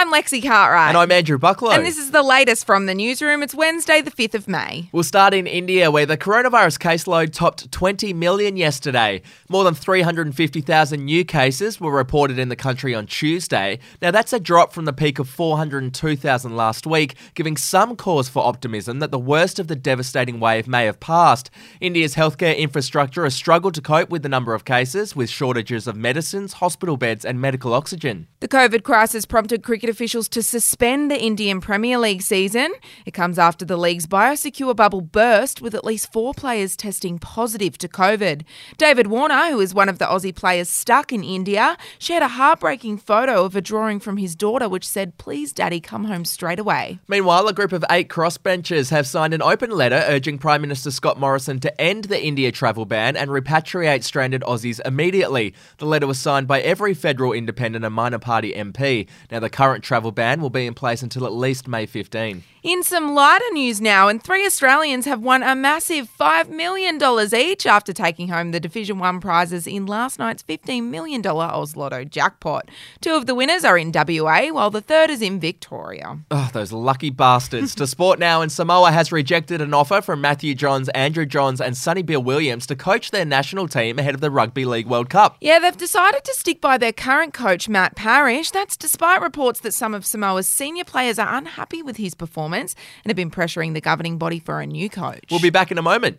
I'm Lexi Cartwright. And I'm Andrew Bucklow. And this is the latest from the newsroom. It's Wednesday, the 5th of May. We'll start in India, where the coronavirus caseload topped 20 million yesterday. More than 350,000 new cases were reported in the country on Tuesday. Now, that's a drop from the peak of 402,000 last week, giving some cause for optimism that the worst of the devastating wave may have passed. India's healthcare infrastructure has struggled to cope with the number of cases, with shortages of medicines, hospital beds, and medical oxygen. The COVID crisis prompted cricket officials to suspend the Indian Premier League season. It comes after the league's biosecure bubble burst, with at least four players testing positive to COVID. David Warner, who is one of the Aussie players stuck in India, shared a heartbreaking photo of a drawing from his daughter which said, Please, Daddy, come home straight away. Meanwhile, a group of eight crossbenchers have signed an open letter urging Prime Minister Scott Morrison to end the India travel ban and repatriate stranded Aussies immediately. The letter was signed by every federal independent and minor party MP. Now, the current travel ban will be in place until at least May 15. In some lighter news now, and three Australians have won a massive $5 million each after taking home the Division 1 prizes in last night's $15 million Oz Lotto jackpot. Two of the winners are in WA, while the third is in Victoria. Oh, those lucky bastards. to sport now, and Samoa has rejected an offer from Matthew Johns, Andrew Johns, and Sonny Bill Williams to coach their national team ahead of the Rugby League World Cup. Yeah, they've decided to stick by their current coach, Matt Parish. That's despite reports that some of Samoa's senior players are unhappy with his performance and have been pressuring the governing body for a new coach. We'll be back in a moment.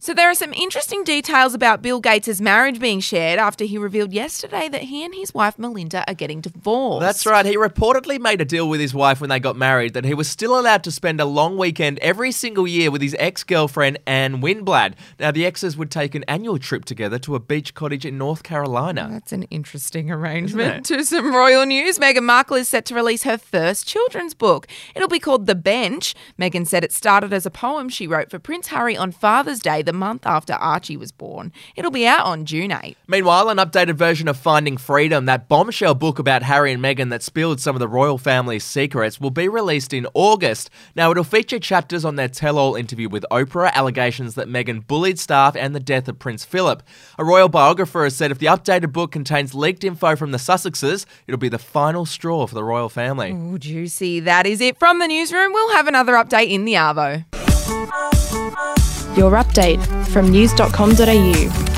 So there are some interesting details about Bill Gates' marriage being shared after he revealed yesterday that he and his wife Melinda are getting divorced. That's right. He reportedly made a deal with his wife when they got married that he was still allowed to spend a long weekend every single year with his ex girlfriend, Ann Winblad. Now, the exes would take an annual trip together to a beach cottage in North Carolina. That's an interesting arrangement. To some royal news, Meghan Markle is set to release her first children's book. It'll be called The Bench. Meghan said it started as a poem she wrote for Prince Harry on Father's Day, the month after Archie was born. It'll be out on June 8. Meanwhile, an updated version of Finding Freedom, that bombshell book about Harry and Meghan that spilled some of the royal family's secrets, will be released in August. Now, it'll feature chapters on their tell all interview with Oprah, allegations that Meghan bullied staff, and the death of Prince Philip. A royal biographer has said if the updated book contains leaked info from the Sussexes, it'll be the final straw for the royal family. Oh, juicy. That is it from the newsroom. We'll have another update in the Arvo. Your update from news.com.au.